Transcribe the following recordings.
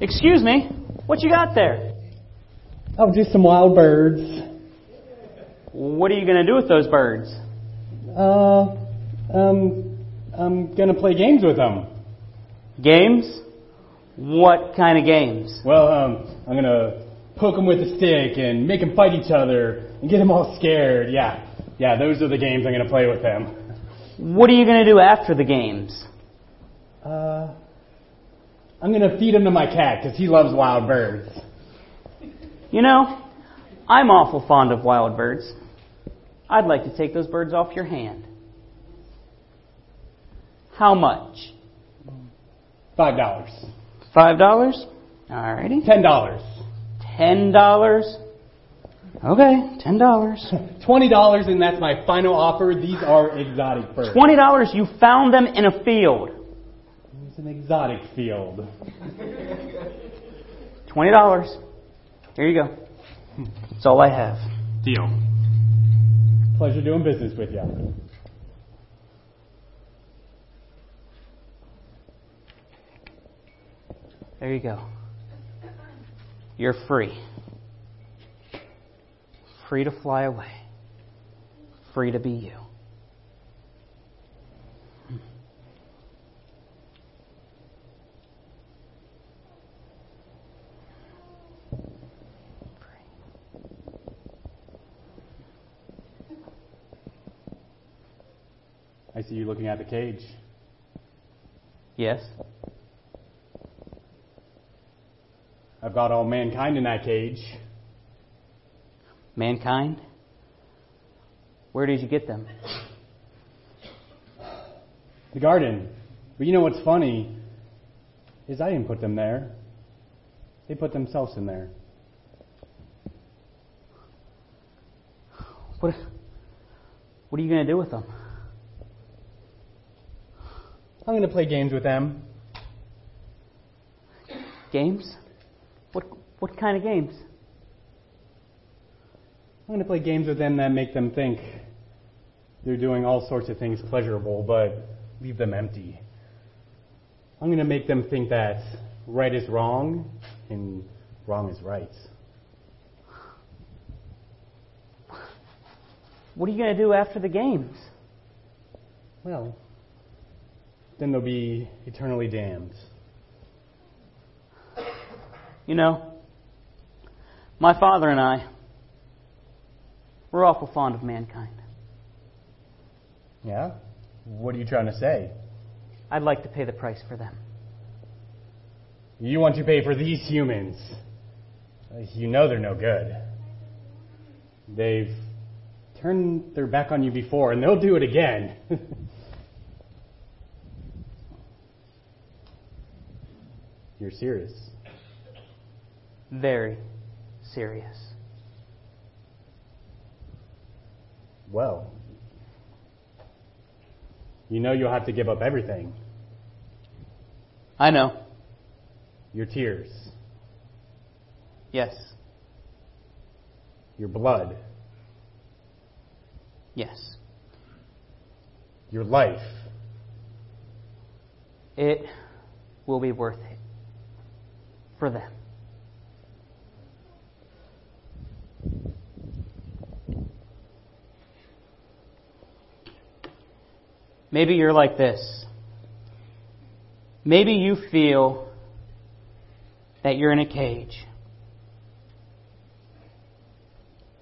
Excuse me, what you got there? Oh, just some wild birds. What are you going to do with those birds? Uh, um, I'm gonna play games with them. Games? What kind of games? Well, um, I'm gonna poke them with a stick and make them fight each other and get them all scared. Yeah, yeah, those are the games I'm gonna play with them. What are you going to do after the games? Uh, I'm gonna feed them to my cat because he loves wild birds. You know, I'm awful fond of wild birds. I'd like to take those birds off your hand. How much? Five dollars. Five dollars? Alrighty. Ten dollars. Ten dollars? Okay, ten dollars. Twenty dollars, and that's my final offer. These are exotic birds. Twenty dollars, you found them in a field. It's an exotic field. Twenty dollars. Here you go. That's all I have. Deal. Pleasure doing business with you. There you go. You're free. Free to fly away. Free to be you. I looking at the cage. Yes? I've got all mankind in that cage. Mankind? Where did you get them? The garden. But you know what's funny is I didn't put them there. They put themselves in there. What, what are you going to do with them? I'm going to play games with them. Games? What, what kind of games? I'm going to play games with them that make them think they're doing all sorts of things pleasurable, but leave them empty. I'm going to make them think that right is wrong and wrong is right. What are you going to do after the games? Well, then they'll be eternally damned. You know, my father and I, we're awful fond of mankind. Yeah? What are you trying to say? I'd like to pay the price for them. You want to pay for these humans. You know they're no good. They've turned their back on you before, and they'll do it again. You're serious. Very serious. Well, you know you'll have to give up everything I know. your tears, Yes. your blood, Yes. your life. It will be worth it for them. Maybe you're like this. Maybe you feel that you're in a cage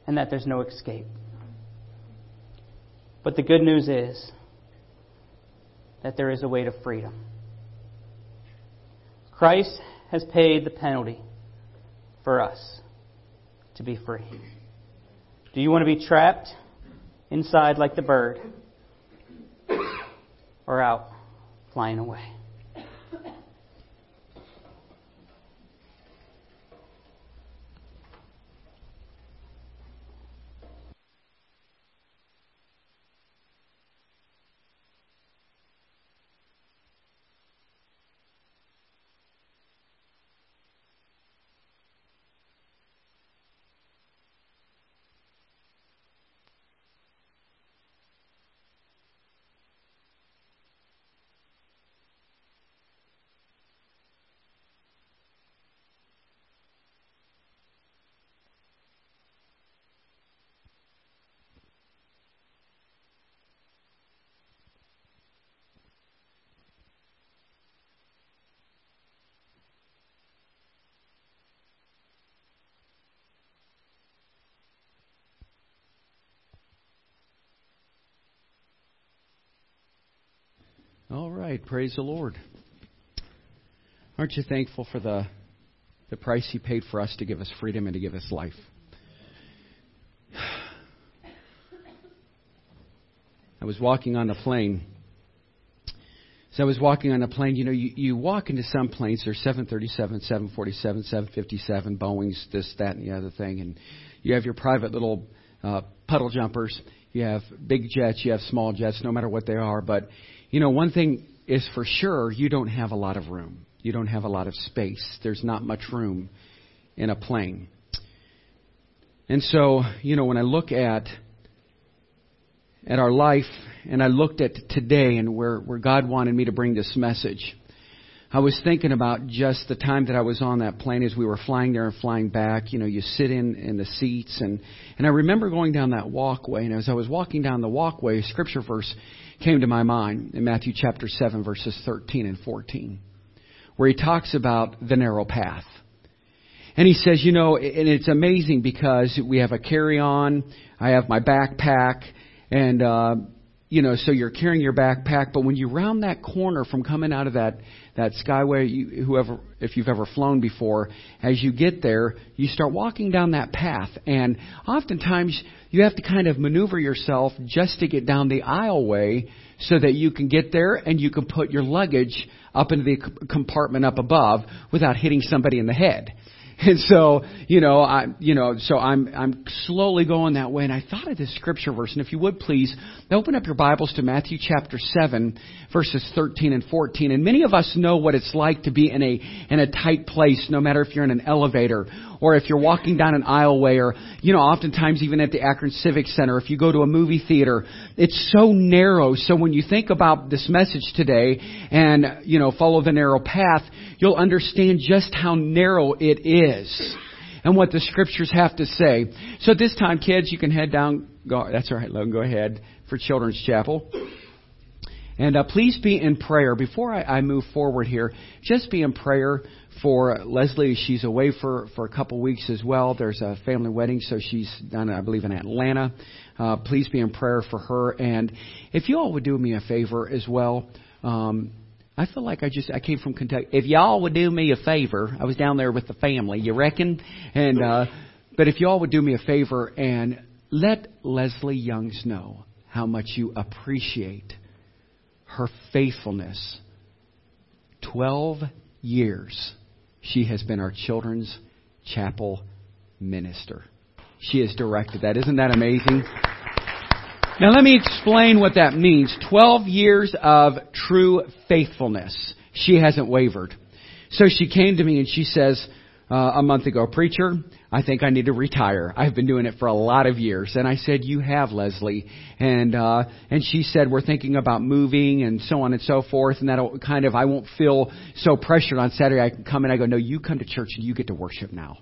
and that there's no escape. But the good news is that there is a way to freedom. Christ has paid the penalty for us to be free. Do you want to be trapped inside like the bird or out flying away? All right, praise the Lord. Aren't you thankful for the the price he paid for us to give us freedom and to give us life? I was walking on a plane. So I was walking on a plane. You know, you, you walk into some planes. There's 737, 747, 757, Boeing's, this, that, and the other thing, and you have your private little uh, puddle jumpers. You have big jets. You have small jets. No matter what they are, but you know, one thing is for sure: you don't have a lot of room. You don't have a lot of space. There's not much room in a plane. And so, you know, when I look at at our life and I looked at today and where, where God wanted me to bring this message, I was thinking about just the time that I was on that plane as we were flying there and flying back. You know, you sit in in the seats and and I remember going down that walkway and as I was walking down the walkway, a scripture verse came to my mind in Matthew chapter 7 verses 13 and 14 where he talks about the narrow path. And he says, you know, and it's amazing because we have a carry on, I have my backpack, and, uh, you know, so you're carrying your backpack, but when you round that corner from coming out of that, that skyway, you, whoever, if you've ever flown before, as you get there, you start walking down that path, and oftentimes you have to kind of maneuver yourself just to get down the aisleway so that you can get there and you can put your luggage up into the compartment up above without hitting somebody in the head. And so, you know, I, you know, so I'm, I'm slowly going that way. And I thought of this scripture verse. And if you would please, open up your Bibles to Matthew chapter 7, verses 13 and 14. And many of us know what it's like to be in a, in a tight place, no matter if you're in an elevator or if you're walking down an aisleway or, you know, oftentimes even at the Akron Civic Center, if you go to a movie theater, it's so narrow. So when you think about this message today and, you know, follow the narrow path, you'll understand just how narrow it is and what the scriptures have to say. So at this time, kids, you can head down. Go, that's all right, Logan. Go ahead for Children's Chapel. And uh, please be in prayer. Before I, I move forward here, just be in prayer for Leslie. She's away for, for a couple weeks as well. There's a family wedding, so she's done, I believe, in Atlanta. Uh, please be in prayer for her. And if you all would do me a favor as well, um, I feel like I just I came from Kentucky. If y'all would do me a favor, I was down there with the family. You reckon? And uh, but if y'all would do me a favor and let Leslie Youngs know how much you appreciate her faithfulness. Twelve years she has been our children's chapel minister. She has directed that. Isn't that amazing? Now let me explain what that means. Twelve years of true faithfulness. She hasn't wavered. So she came to me and she says, uh, a month ago, preacher, I think I need to retire. I've been doing it for a lot of years. And I said, you have, Leslie. And, uh, and she said, we're thinking about moving and so on and so forth. And that'll kind of, I won't feel so pressured on Saturday. I can come and I go, no, you come to church and you get to worship now.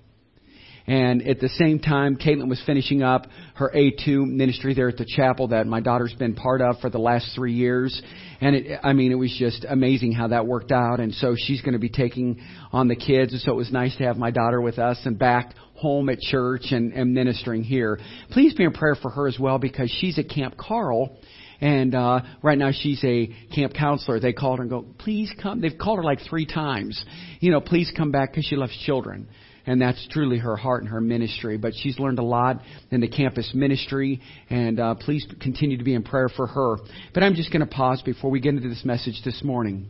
And at the same time, Caitlin was finishing up her A2 ministry there at the chapel that my daughter's been part of for the last three years. And it, I mean, it was just amazing how that worked out. And so she's going to be taking on the kids. And so it was nice to have my daughter with us and back home at church and, and ministering here. Please be in prayer for her as well because she's at Camp Carl. And uh, right now she's a camp counselor. They called her and go, please come. They've called her like three times. You know, please come back because she loves children and that's truly her heart and her ministry. But she's learned a lot in the campus ministry, and uh, please continue to be in prayer for her. But I'm just going to pause before we get into this message this morning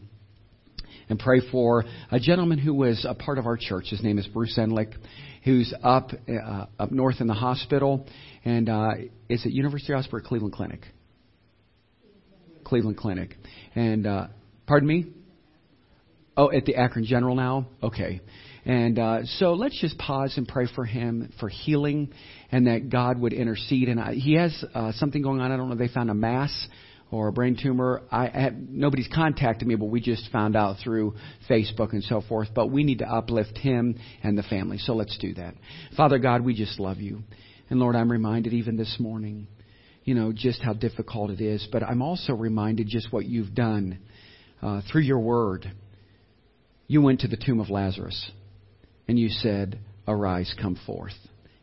and pray for a gentleman who was a part of our church. His name is Bruce Enlick, who's up uh, up north in the hospital, and uh, is at University Hospital Cleveland Clinic. Cleveland Clinic, and uh, pardon me. Oh, at the Akron General now. Okay. And uh, so let's just pause and pray for him for healing and that God would intercede. And I, he has uh, something going on. I don't know if they found a mass or a brain tumor. I have, nobody's contacted me, but we just found out through Facebook and so forth. But we need to uplift him and the family. So let's do that. Father God, we just love you. And Lord, I'm reminded even this morning, you know, just how difficult it is. But I'm also reminded just what you've done uh, through your word. You went to the tomb of Lazarus and you said, Arise, come forth.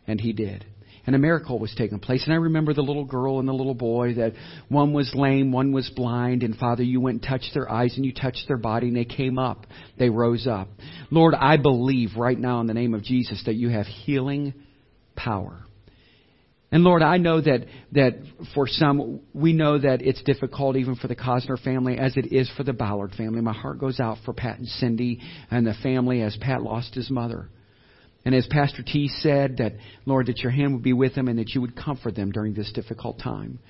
And he did. and a miracle was taking place. And I remember the little girl and the little boy that one was lame, one was blind, and Father, you went and touched their eyes and you touched their body and they came up. They rose up. Lord, I believe right now in the name of Jesus that you have healing power. And Lord, I know that, that for some, we know that it's difficult even for the Cosner family as it is for the Ballard family. My heart goes out for Pat and Cindy and the family as Pat lost his mother. And as Pastor T said, that, Lord, that your hand would be with them and that you would comfort them during this difficult time.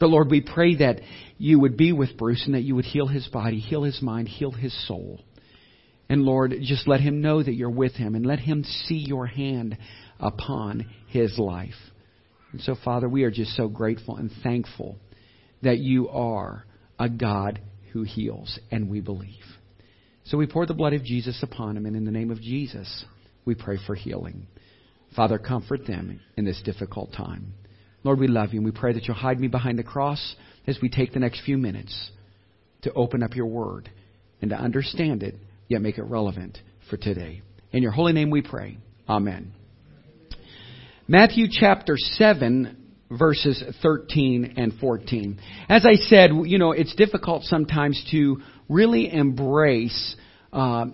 But Lord, we pray that you would be with Bruce and that you would heal his body, heal his mind, heal his soul. And Lord, just let him know that you're with him and let him see your hand upon his life. And so, Father, we are just so grateful and thankful that you are a God who heals, and we believe. So we pour the blood of Jesus upon him, and in the name of Jesus, we pray for healing. Father, comfort them in this difficult time. Lord, we love you, and we pray that you'll hide me behind the cross as we take the next few minutes to open up your word and to understand it, yet make it relevant for today. In your holy name we pray. Amen. Matthew chapter 7, verses 13 and 14. As I said, you know, it's difficult sometimes to really embrace uh,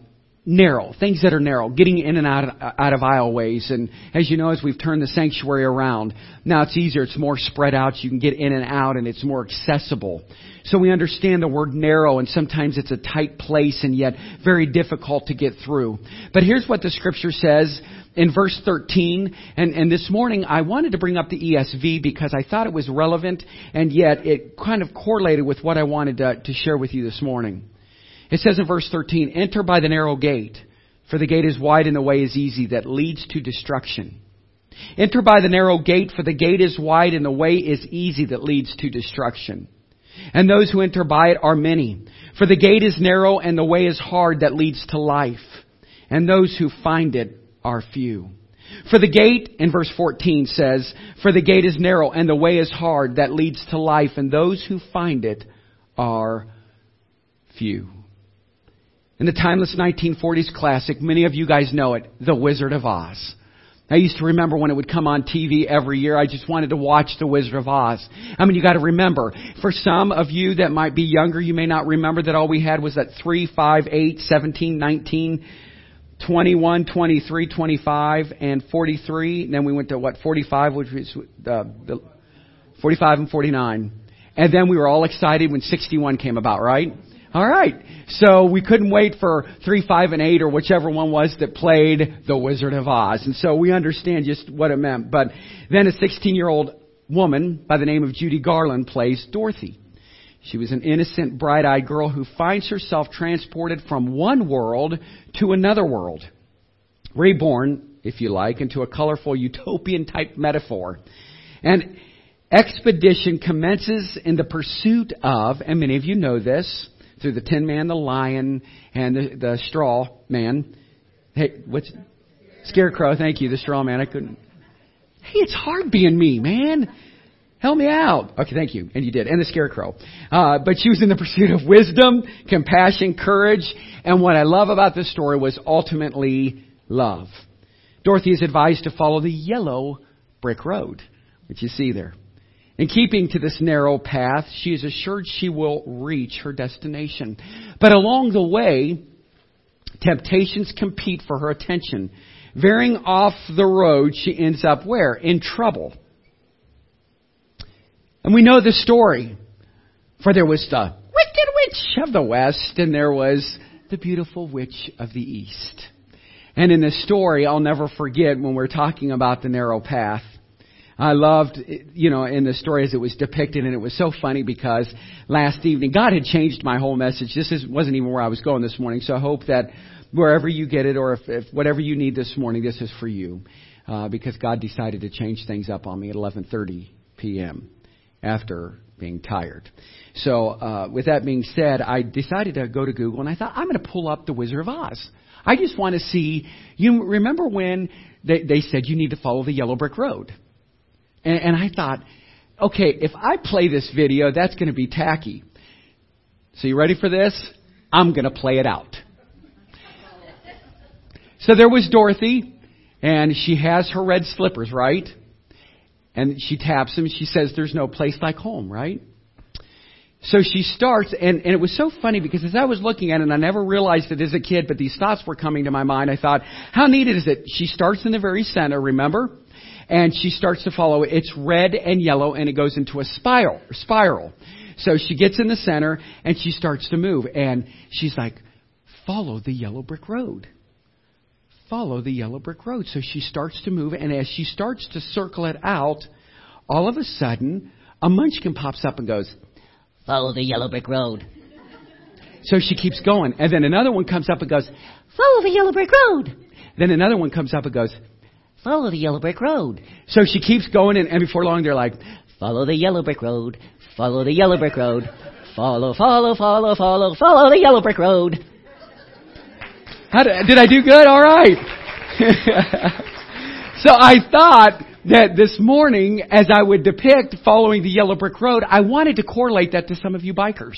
narrow, things that are narrow, getting in and out of, out of aisleways. And as you know, as we've turned the sanctuary around, now it's easier, it's more spread out, you can get in and out, and it's more accessible. So we understand the word narrow, and sometimes it's a tight place and yet very difficult to get through. But here's what the scripture says in verse 13, and, and this morning I wanted to bring up the ESV because I thought it was relevant, and yet it kind of correlated with what I wanted to, to share with you this morning. It says in verse 13, Enter by the narrow gate, for the gate is wide and the way is easy that leads to destruction. Enter by the narrow gate, for the gate is wide and the way is easy that leads to destruction. And those who enter by it are many. For the gate is narrow and the way is hard that leads to life. And those who find it are few. For the gate, in verse 14 says, For the gate is narrow and the way is hard that leads to life, and those who find it are few. In the timeless 1940s classic, many of you guys know it, The Wizard of Oz. I used to remember when it would come on TV every year, I just wanted to watch The Wizard of Oz. I mean, you gotta remember, for some of you that might be younger, you may not remember that all we had was that 3, 5, 8, 17, 19, 21, 23, 25, and 43. And then we went to what, 45, which was uh, the 45 and 49. And then we were all excited when 61 came about, right? All right. So we couldn't wait for 3, 5, and 8 or whichever one was that played The Wizard of Oz. And so we understand just what it meant. But then a 16 year old woman by the name of Judy Garland plays Dorothy. She was an innocent, bright eyed girl who finds herself transported from one world to another world. Reborn, if you like, into a colorful utopian type metaphor. And expedition commences in the pursuit of, and many of you know this, through the Tin Man, the Lion, and the, the Straw Man. Hey, what's Scarecrow? Thank you, the Straw Man. I couldn't. Hey, it's hard being me, man. Help me out. Okay, thank you. And you did. And the scarecrow. Uh, but she was in the pursuit of wisdom, compassion, courage, and what I love about this story was ultimately love. Dorothy is advised to follow the yellow brick road, which you see there. In keeping to this narrow path, she is assured she will reach her destination. But along the way, temptations compete for her attention. Veering off the road, she ends up where? In trouble. And we know the story. For there was the wicked witch of the west, and there was the beautiful witch of the east. And in this story, I'll never forget when we're talking about the narrow path. I loved, you know, in the story as it was depicted, and it was so funny because last evening, God had changed my whole message. This is, wasn't even where I was going this morning, so I hope that wherever you get it, or if, if whatever you need this morning, this is for you, uh, because God decided to change things up on me at 11:30 p.m after being tired. So, uh, with that being said, I decided to go to Google and I thought, I'm going to pull up The Wizard of Oz. I just want to see. You remember when they, they said you need to follow the yellow brick road? And, and I thought, okay, if I play this video, that's going to be tacky. So, you ready for this? I'm going to play it out. So there was Dorothy, and she has her red slippers, right? And she taps him. She says, There's no place like home, right? So she starts, and, and it was so funny because as I was looking at it, and I never realized it as a kid, but these thoughts were coming to my mind. I thought, how neat is it? She starts in the very center, remember? And she starts to follow. It's red and yellow, and it goes into a spiral. Spiral. So she gets in the center, and she starts to move. And she's like, follow the yellow brick road. Follow the yellow brick road. So she starts to move, and as she starts to circle it out, all of a sudden, a munchkin pops up and goes, Follow the yellow brick road. So she keeps going. And then another one comes up and goes, Follow the yellow brick road. Then another one comes up and goes, Follow the yellow brick road. So she keeps going, and, and before long they're like, Follow the yellow brick road. Follow the yellow brick road. Follow, follow, follow, follow, follow the yellow brick road. How did, did I do good? All right. so I thought that this morning, as I would depict following the yellow brick road, I wanted to correlate that to some of you bikers.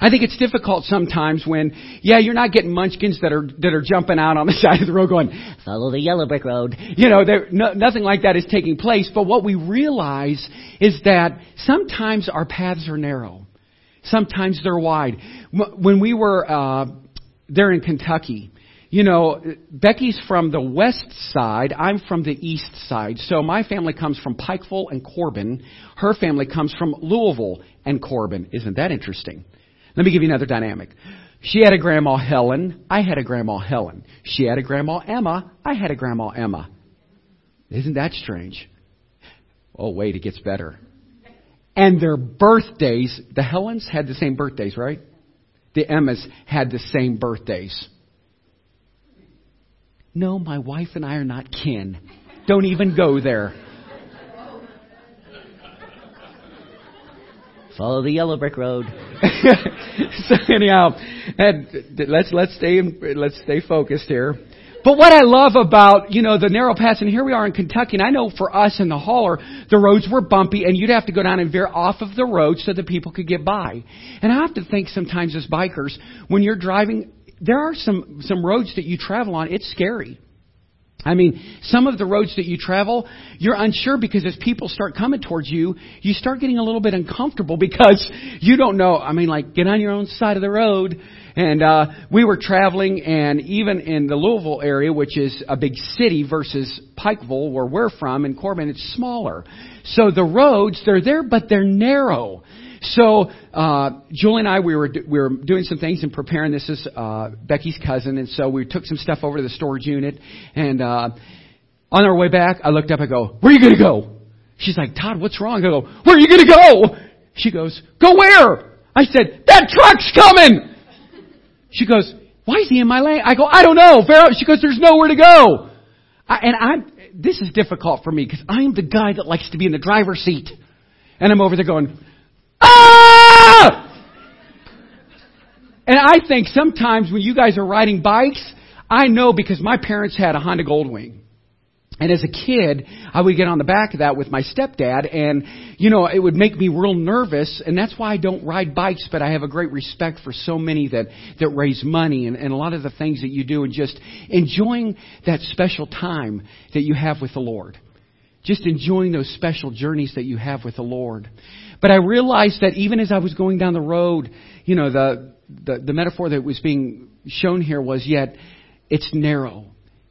I think it's difficult sometimes when, yeah, you're not getting munchkins that are that are jumping out on the side of the road going, Follow the yellow brick road. you know, there, no, nothing like that is taking place. But what we realize is that sometimes our paths are narrow, sometimes they're wide. When we were uh, there in Kentucky, you know, Becky's from the west side. I'm from the east side. So my family comes from Pikeville and Corbin. Her family comes from Louisville and Corbin. Isn't that interesting? Let me give you another dynamic. She had a grandma Helen. I had a grandma Helen. She had a grandma Emma. I had a grandma Emma. Isn't that strange? Oh, wait, it gets better. And their birthdays, the Helens had the same birthdays, right? The Emmas had the same birthdays. No, my wife and I are not kin. Don't even go there. Follow the yellow brick road. so anyhow, and let's let's stay let's stay focused here. But what I love about you know the narrow paths, and here we are in Kentucky, and I know for us in the hauler, the roads were bumpy, and you'd have to go down and veer off of the road so that people could get by. And I have to think sometimes as bikers, when you're driving, there are some some roads that you travel on. It's scary. I mean, some of the roads that you travel, you're unsure because as people start coming towards you, you start getting a little bit uncomfortable because you don't know. I mean, like, get on your own side of the road. And, uh, we were traveling and even in the Louisville area, which is a big city versus Pikeville, where we're from, in Corbin, it's smaller. So the roads, they're there, but they're narrow. So uh, Julie and I, we were we were doing some things and preparing. This is uh, Becky's cousin, and so we took some stuff over to the storage unit. And uh, on our way back, I looked up. I go, "Where are you going to go?" She's like, "Todd, what's wrong?" I go, "Where are you going to go?" She goes, "Go where?" I said, "That truck's coming." She goes, "Why is he in my lane?" I go, "I don't know." She goes, "There's nowhere to go." I, and I'm this is difficult for me because I'm the guy that likes to be in the driver's seat, and I'm over there going. Ah! And I think sometimes when you guys are riding bikes, I know because my parents had a Honda Goldwing. And as a kid, I would get on the back of that with my stepdad, and, you know, it would make me real nervous, and that's why I don't ride bikes, but I have a great respect for so many that, that raise money and, and a lot of the things that you do, and just enjoying that special time that you have with the Lord. Just enjoying those special journeys that you have with the Lord. But I realized that even as I was going down the road, you know, the, the, the metaphor that was being shown here was yet it's narrow.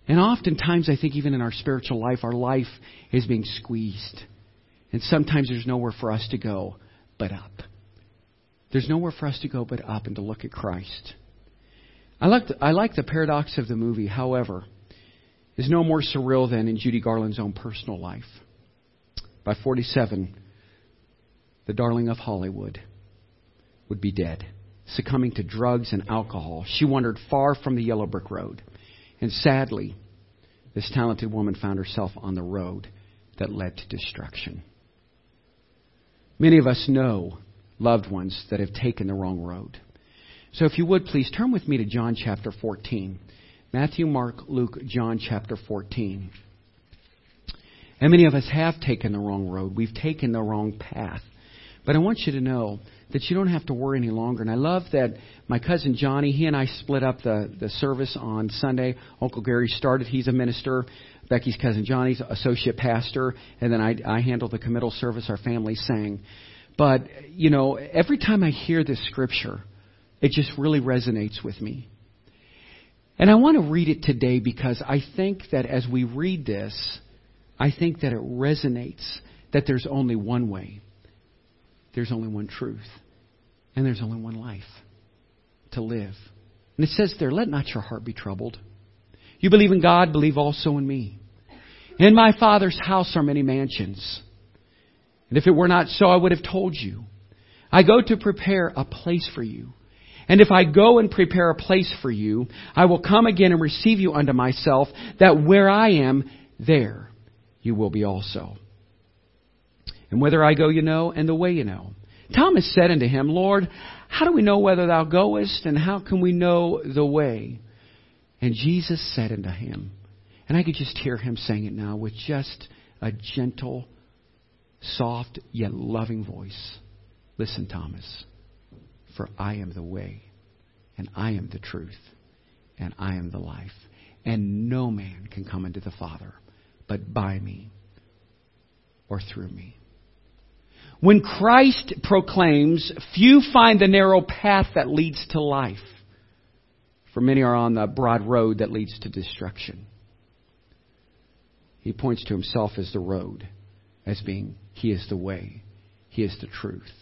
And oftentimes, I think even in our spiritual life, our life is being squeezed. And sometimes there's nowhere for us to go but up. There's nowhere for us to go but up and to look at Christ. I like the, I like the paradox of the movie, however, is no more surreal than in Judy Garland's own personal life. By 47, the darling of Hollywood would be dead, succumbing to drugs and alcohol. She wandered far from the yellow brick road. And sadly, this talented woman found herself on the road that led to destruction. Many of us know loved ones that have taken the wrong road. So if you would please turn with me to John chapter 14. Matthew, Mark, Luke, John chapter 14. And many of us have taken the wrong road. We've taken the wrong path. But I want you to know that you don't have to worry any longer. And I love that my cousin Johnny, he and I split up the, the service on Sunday. Uncle Gary started, he's a minister. Becky's cousin Johnny's associate pastor. And then I, I handle the committal service our family sang. But, you know, every time I hear this scripture, it just really resonates with me. And I want to read it today because I think that as we read this, I think that it resonates that there's only one way, there's only one truth, and there's only one life to live. And it says there, let not your heart be troubled. You believe in God, believe also in me. In my Father's house are many mansions. And if it were not so, I would have told you. I go to prepare a place for you. And if I go and prepare a place for you, I will come again and receive you unto myself, that where I am, there you will be also. And whither I go, you know, and the way you know. Thomas said unto him, Lord, how do we know whether thou goest, and how can we know the way? And Jesus said unto him, and I could just hear him saying it now with just a gentle, soft, yet loving voice. Listen, Thomas. For I am the way, and I am the truth, and I am the life. And no man can come into the Father but by me or through me. When Christ proclaims, few find the narrow path that leads to life, for many are on the broad road that leads to destruction. He points to himself as the road, as being, He is the way, He is the truth,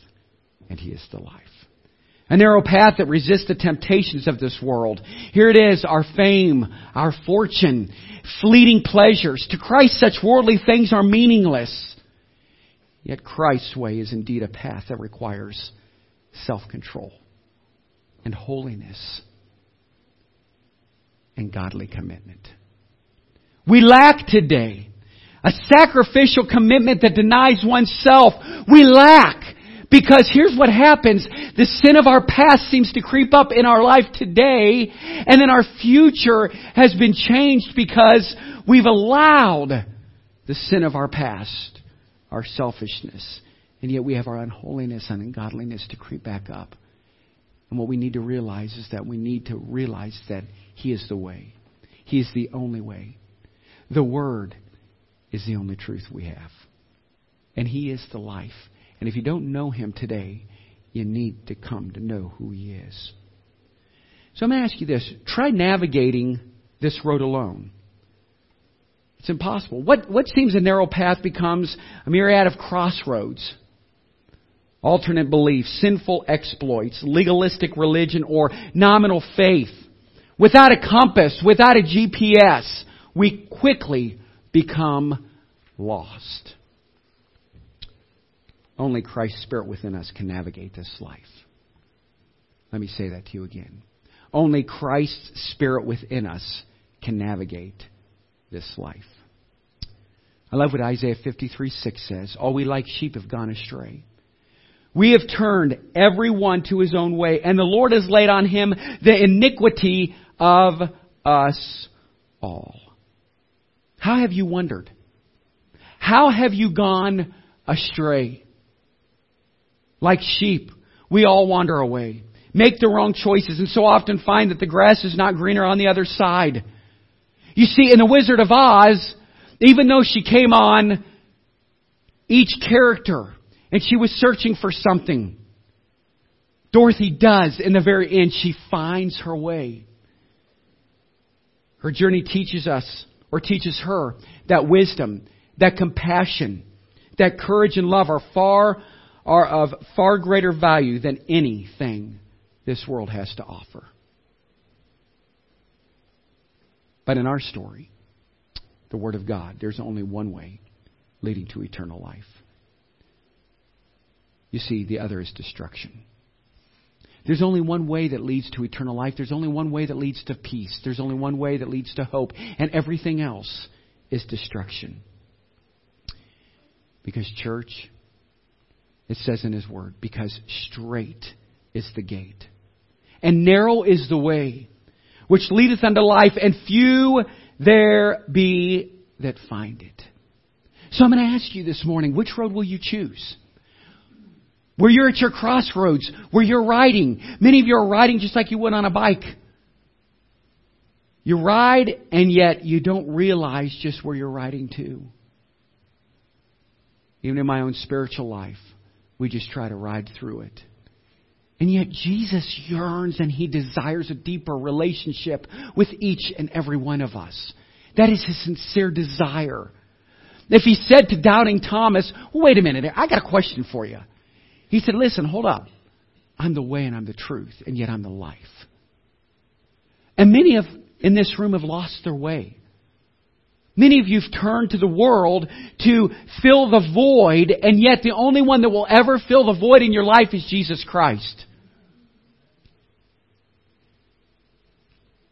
and He is the life. A narrow path that resists the temptations of this world. Here it is, our fame, our fortune, fleeting pleasures. To Christ, such worldly things are meaningless. Yet Christ's way is indeed a path that requires self-control and holiness and godly commitment. We lack today a sacrificial commitment that denies oneself. We lack because here's what happens. The sin of our past seems to creep up in our life today, and then our future has been changed because we've allowed the sin of our past, our selfishness, and yet we have our unholiness and ungodliness to creep back up. And what we need to realize is that we need to realize that He is the way. He is the only way. The Word is the only truth we have. And He is the life. And if you don't know Him today, you need to come to know who He is. So I'm going to ask you this. Try navigating this road alone. It's impossible. What, what seems a narrow path becomes a myriad of crossroads. Alternate beliefs, sinful exploits, legalistic religion, or nominal faith. Without a compass, without a GPS, we quickly become lost. Only Christ's Spirit within us can navigate this life. Let me say that to you again. Only Christ's Spirit within us can navigate this life. I love what Isaiah 53 6 says. All we like sheep have gone astray. We have turned every one to his own way, and the Lord has laid on him the iniquity of us all. How have you wondered? How have you gone astray? Like sheep, we all wander away, make the wrong choices, and so often find that the grass is not greener on the other side. You see, in The Wizard of Oz, even though she came on each character and she was searching for something, Dorothy does, in the very end, she finds her way. Her journey teaches us, or teaches her, that wisdom, that compassion, that courage and love are far are of far greater value than anything this world has to offer. But in our story, the Word of God, there's only one way leading to eternal life. You see, the other is destruction. There's only one way that leads to eternal life. There's only one way that leads to peace. There's only one way that leads to hope. And everything else is destruction. Because, church, it says in His Word, because straight is the gate, and narrow is the way which leadeth unto life, and few there be that find it. So I'm going to ask you this morning, which road will you choose? where you're at your crossroads, where you're riding. Many of you are riding just like you would on a bike. You ride, and yet you don't realize just where you're riding to. Even in my own spiritual life, we just try to ride through it. And yet Jesus yearns and he desires a deeper relationship with each and every one of us. That is his sincere desire. If he said to doubting Thomas, well, wait a minute, I got a question for you. He said, listen, hold up. I'm the way and I'm the truth, and yet I'm the life. And many of in this room have lost their way. Many of you have turned to the world to fill the void, and yet the only one that will ever fill the void in your life is Jesus Christ.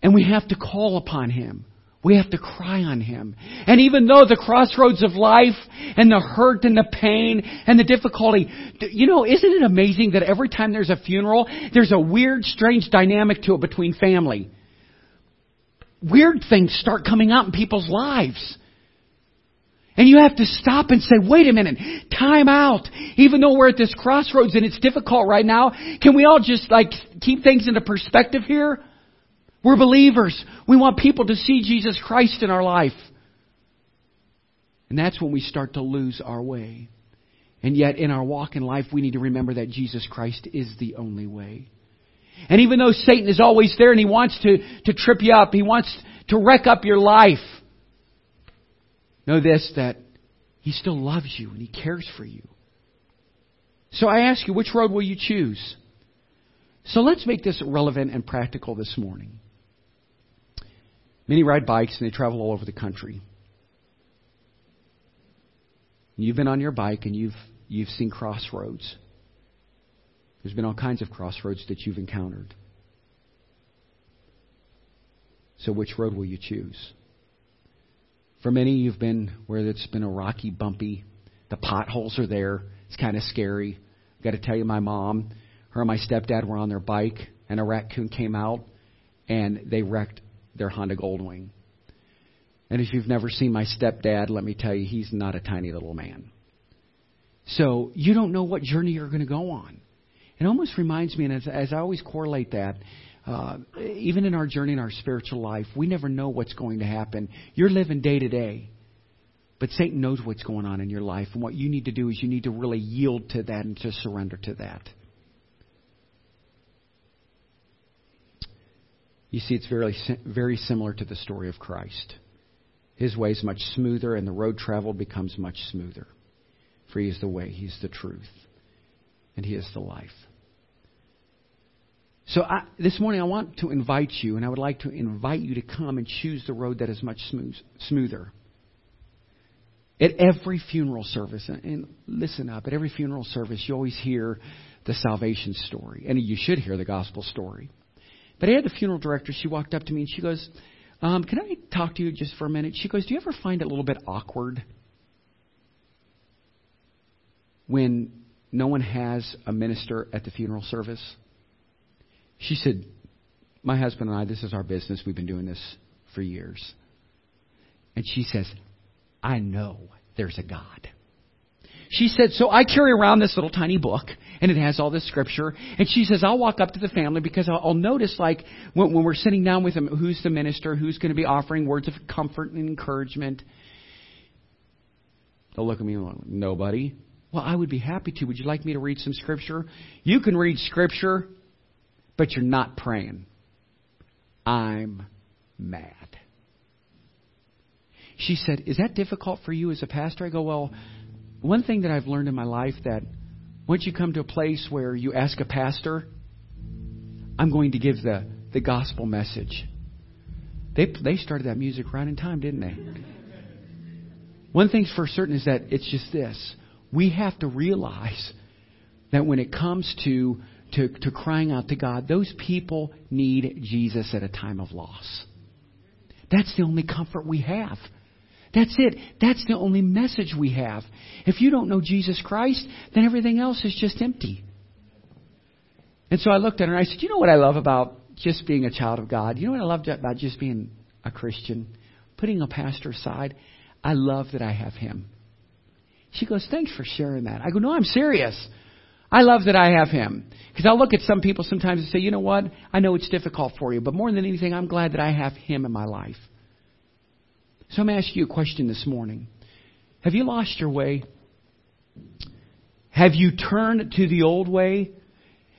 And we have to call upon Him. We have to cry on Him. And even though the crossroads of life and the hurt and the pain and the difficulty, you know, isn't it amazing that every time there's a funeral, there's a weird, strange dynamic to it between family? Weird things start coming out in people's lives. And you have to stop and say, wait a minute, time out. Even though we're at this crossroads and it's difficult right now, can we all just like keep things into perspective here? We're believers. We want people to see Jesus Christ in our life. And that's when we start to lose our way. And yet, in our walk in life, we need to remember that Jesus Christ is the only way. And even though Satan is always there and he wants to, to trip you up, he wants to wreck up your life, know this that he still loves you and he cares for you. So I ask you, which road will you choose? So let's make this relevant and practical this morning. Many ride bikes and they travel all over the country. You've been on your bike and you've, you've seen crossroads. There's been all kinds of crossroads that you've encountered. So, which road will you choose? For many, you've been where it's been a rocky, bumpy, the potholes are there. It's kind of scary. I've got to tell you, my mom, her and my stepdad were on their bike, and a raccoon came out, and they wrecked their Honda Goldwing. And if you've never seen my stepdad, let me tell you, he's not a tiny little man. So you don't know what journey you're going to go on. It almost reminds me, and as, as I always correlate that, uh, even in our journey in our spiritual life, we never know what's going to happen. You're living day to day. But Satan knows what's going on in your life, and what you need to do is you need to really yield to that and to surrender to that. You see, it's very, very similar to the story of Christ. His way is much smoother, and the road traveled becomes much smoother. For He is the way, He's the truth, and He is the life. So I, this morning, I want to invite you, and I would like to invite you to come and choose the road that is much smooth, smoother. At every funeral service, and listen up, at every funeral service, you always hear the salvation story, and you should hear the gospel story. But I had the funeral director. She walked up to me and she goes, um, "Can I talk to you just for a minute?" She goes, "Do you ever find it a little bit awkward when no one has a minister at the funeral service?" She said, "My husband and I. This is our business. We've been doing this for years." And she says, "I know there's a God." She said, So I carry around this little tiny book, and it has all this scripture. And she says, I'll walk up to the family because I'll, I'll notice, like, when, when we're sitting down with them, who's the minister, who's going to be offering words of comfort and encouragement. They'll look at me like, Nobody. Well, I would be happy to. Would you like me to read some scripture? You can read scripture, but you're not praying. I'm mad. She said, Is that difficult for you as a pastor? I go, Well, one thing that I've learned in my life that once you come to a place where you ask a pastor, I'm going to give the, the gospel message. They, they started that music right in time, didn't they? One thing's for certain is that it's just this. We have to realize that when it comes to, to, to crying out to God, those people need Jesus at a time of loss. That's the only comfort we have. That's it. That's the only message we have. If you don't know Jesus Christ, then everything else is just empty. And so I looked at her and I said, You know what I love about just being a child of God? You know what I love about just being a Christian? Putting a pastor aside, I love that I have him. She goes, Thanks for sharing that. I go, No, I'm serious. I love that I have him. Because I'll look at some people sometimes and say, you know what? I know it's difficult for you, but more than anything, I'm glad that I have him in my life. So I'm going to ask you a question this morning. Have you lost your way? Have you turned to the old way?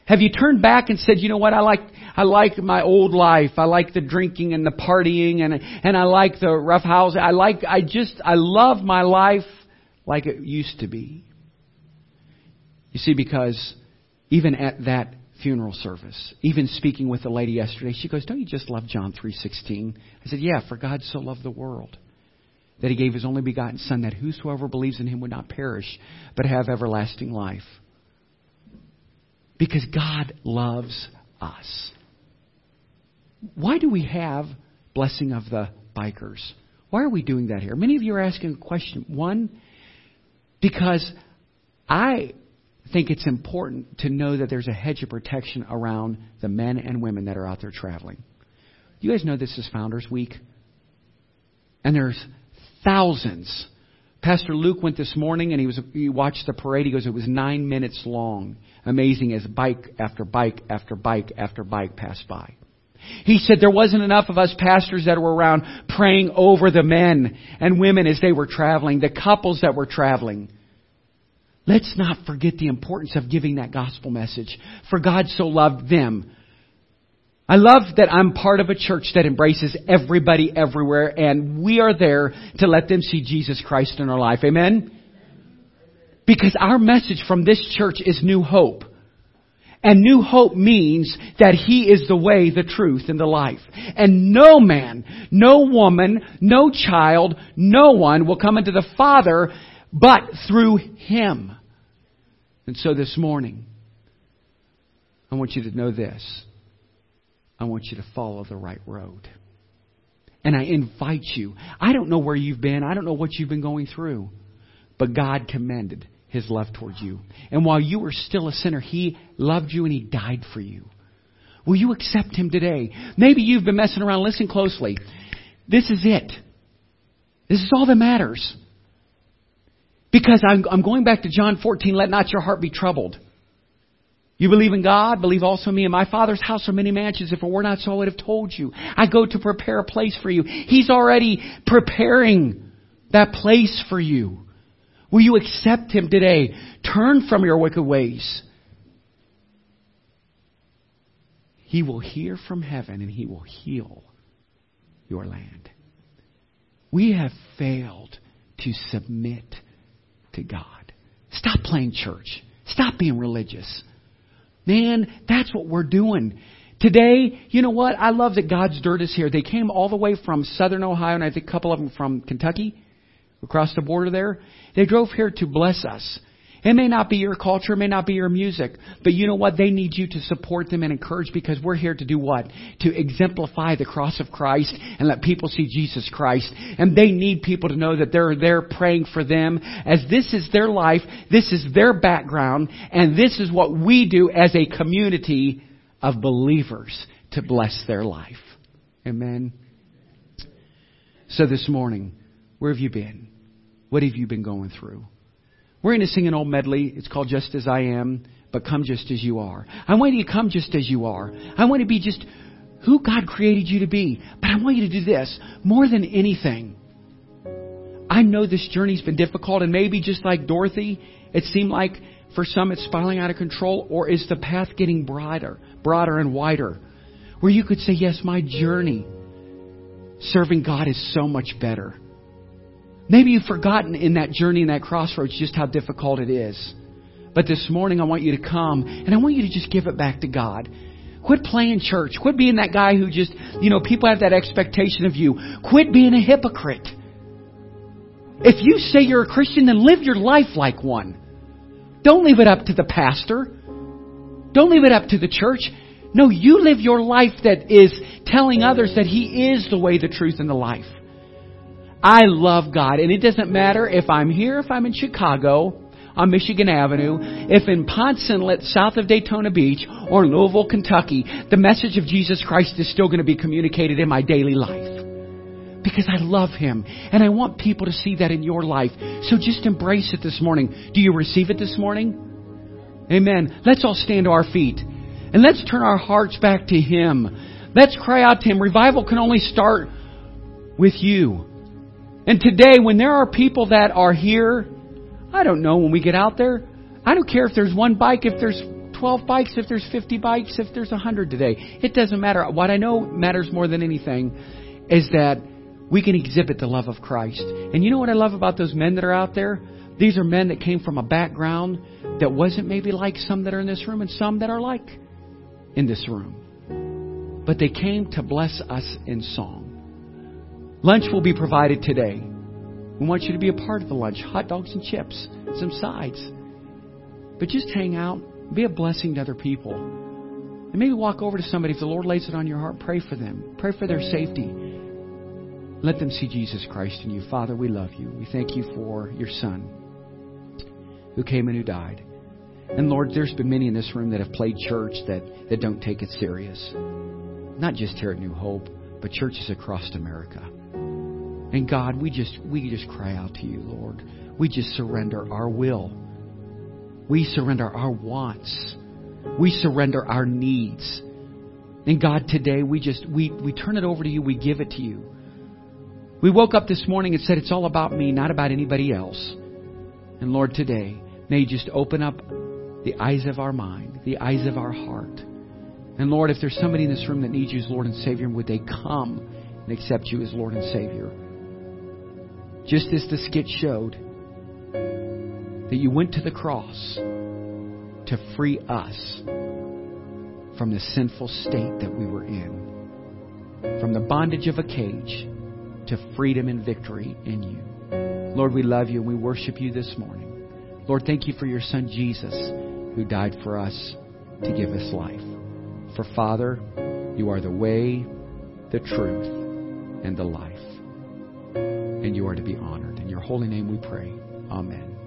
Have you turned back and said, you know what, I like, I like my old life. I like the drinking and the partying and, and I like the rough house. I like, I just, I love my life like it used to be. You see, because even at that funeral service, even speaking with the lady yesterday, she goes, "Don't you just love John 3:16?" I said, "Yeah, for God so loved the world that he gave his only begotten son that whosoever believes in him would not perish but have everlasting life." Because God loves us. Why do we have blessing of the bikers? Why are we doing that here? Many of you are asking a question. One, because I think it's important to know that there's a hedge of protection around the men and women that are out there traveling. You guys know this is Founders Week. And there's thousands. Pastor Luke went this morning and he was he watched the parade. He goes, it was nine minutes long. Amazing as bike after bike after bike after bike passed by. He said there wasn't enough of us pastors that were around praying over the men and women as they were traveling, the couples that were traveling. Let's not forget the importance of giving that gospel message. For God so loved them. I love that I'm part of a church that embraces everybody everywhere and we are there to let them see Jesus Christ in our life. Amen? Because our message from this church is new hope. And new hope means that He is the way, the truth, and the life. And no man, no woman, no child, no one will come into the Father but through Him. And so this morning, I want you to know this. I want you to follow the right road. And I invite you. I don't know where you've been. I don't know what you've been going through. But God commended his love towards you. And while you were still a sinner, he loved you and he died for you. Will you accept him today? Maybe you've been messing around. Listen closely. This is it. This is all that matters. Because I'm, I'm going back to John 14, let not your heart be troubled. You believe in God, believe also in me. In my Father's house are many mansions. If it were not so, I would have told you. I go to prepare a place for you. He's already preparing that place for you. Will you accept Him today? Turn from your wicked ways. He will hear from heaven and He will heal your land. We have failed to submit to God. Stop playing church. Stop being religious. Man, that's what we're doing. Today, you know what? I love that God's dirt is here. They came all the way from southern Ohio, and I think a couple of them from Kentucky, across the border there. They drove here to bless us. It may not be your culture, it may not be your music, but you know what? They need you to support them and encourage because we're here to do what? To exemplify the cross of Christ and let people see Jesus Christ. And they need people to know that they're there praying for them as this is their life, this is their background, and this is what we do as a community of believers to bless their life. Amen. So this morning, where have you been? What have you been going through? We're going to sing an old medley. It's called Just As I Am, but Come Just As You Are. I want you to come just as you are. I want to be just who God created you to be. But I want you to do this more than anything. I know this journey's been difficult, and maybe just like Dorothy, it seemed like for some it's spiraling out of control, or is the path getting broader, broader and wider? Where you could say, Yes, my journey serving God is so much better. Maybe you've forgotten in that journey, in that crossroads, just how difficult it is. But this morning, I want you to come and I want you to just give it back to God. Quit playing church. Quit being that guy who just, you know, people have that expectation of you. Quit being a hypocrite. If you say you're a Christian, then live your life like one. Don't leave it up to the pastor. Don't leave it up to the church. No, you live your life that is telling others that He is the way, the truth, and the life. I love God. And it doesn't matter if I'm here, if I'm in Chicago on Michigan Avenue, if in Ponce Inlet, south of Daytona Beach, or Louisville, Kentucky, the message of Jesus Christ is still going to be communicated in my daily life. Because I love Him. And I want people to see that in your life. So just embrace it this morning. Do you receive it this morning? Amen. Let's all stand to our feet and let's turn our hearts back to Him. Let's cry out to Him. Revival can only start with you. And today, when there are people that are here, I don't know, when we get out there, I don't care if there's one bike, if there's 12 bikes, if there's 50 bikes, if there's 100 today. It doesn't matter. What I know matters more than anything is that we can exhibit the love of Christ. And you know what I love about those men that are out there? These are men that came from a background that wasn't maybe like some that are in this room and some that are like in this room. But they came to bless us in song. Lunch will be provided today. We want you to be a part of the lunch hot dogs and chips, some sides. But just hang out, be a blessing to other people. And maybe walk over to somebody if the Lord lays it on your heart, pray for them, pray for their safety. Let them see Jesus Christ in you. Father, we love you. We thank you for your Son who came and who died. And Lord, there's been many in this room that have played church that, that don't take it serious. Not just here at New Hope, but churches across America. And God, we just we just cry out to you, Lord. We just surrender our will. We surrender our wants. We surrender our needs. And God, today we just we, we turn it over to you, we give it to you. We woke up this morning and said it's all about me, not about anybody else. And Lord, today, may you just open up the eyes of our mind, the eyes of our heart. And Lord, if there's somebody in this room that needs you as Lord and Savior, would they come and accept you as Lord and Savior? Just as the skit showed, that you went to the cross to free us from the sinful state that we were in, from the bondage of a cage to freedom and victory in you. Lord, we love you and we worship you this morning. Lord, thank you for your Son Jesus who died for us to give us life. For Father, you are the way, the truth, and the life. And you are to be honored. In your holy name we pray. Amen.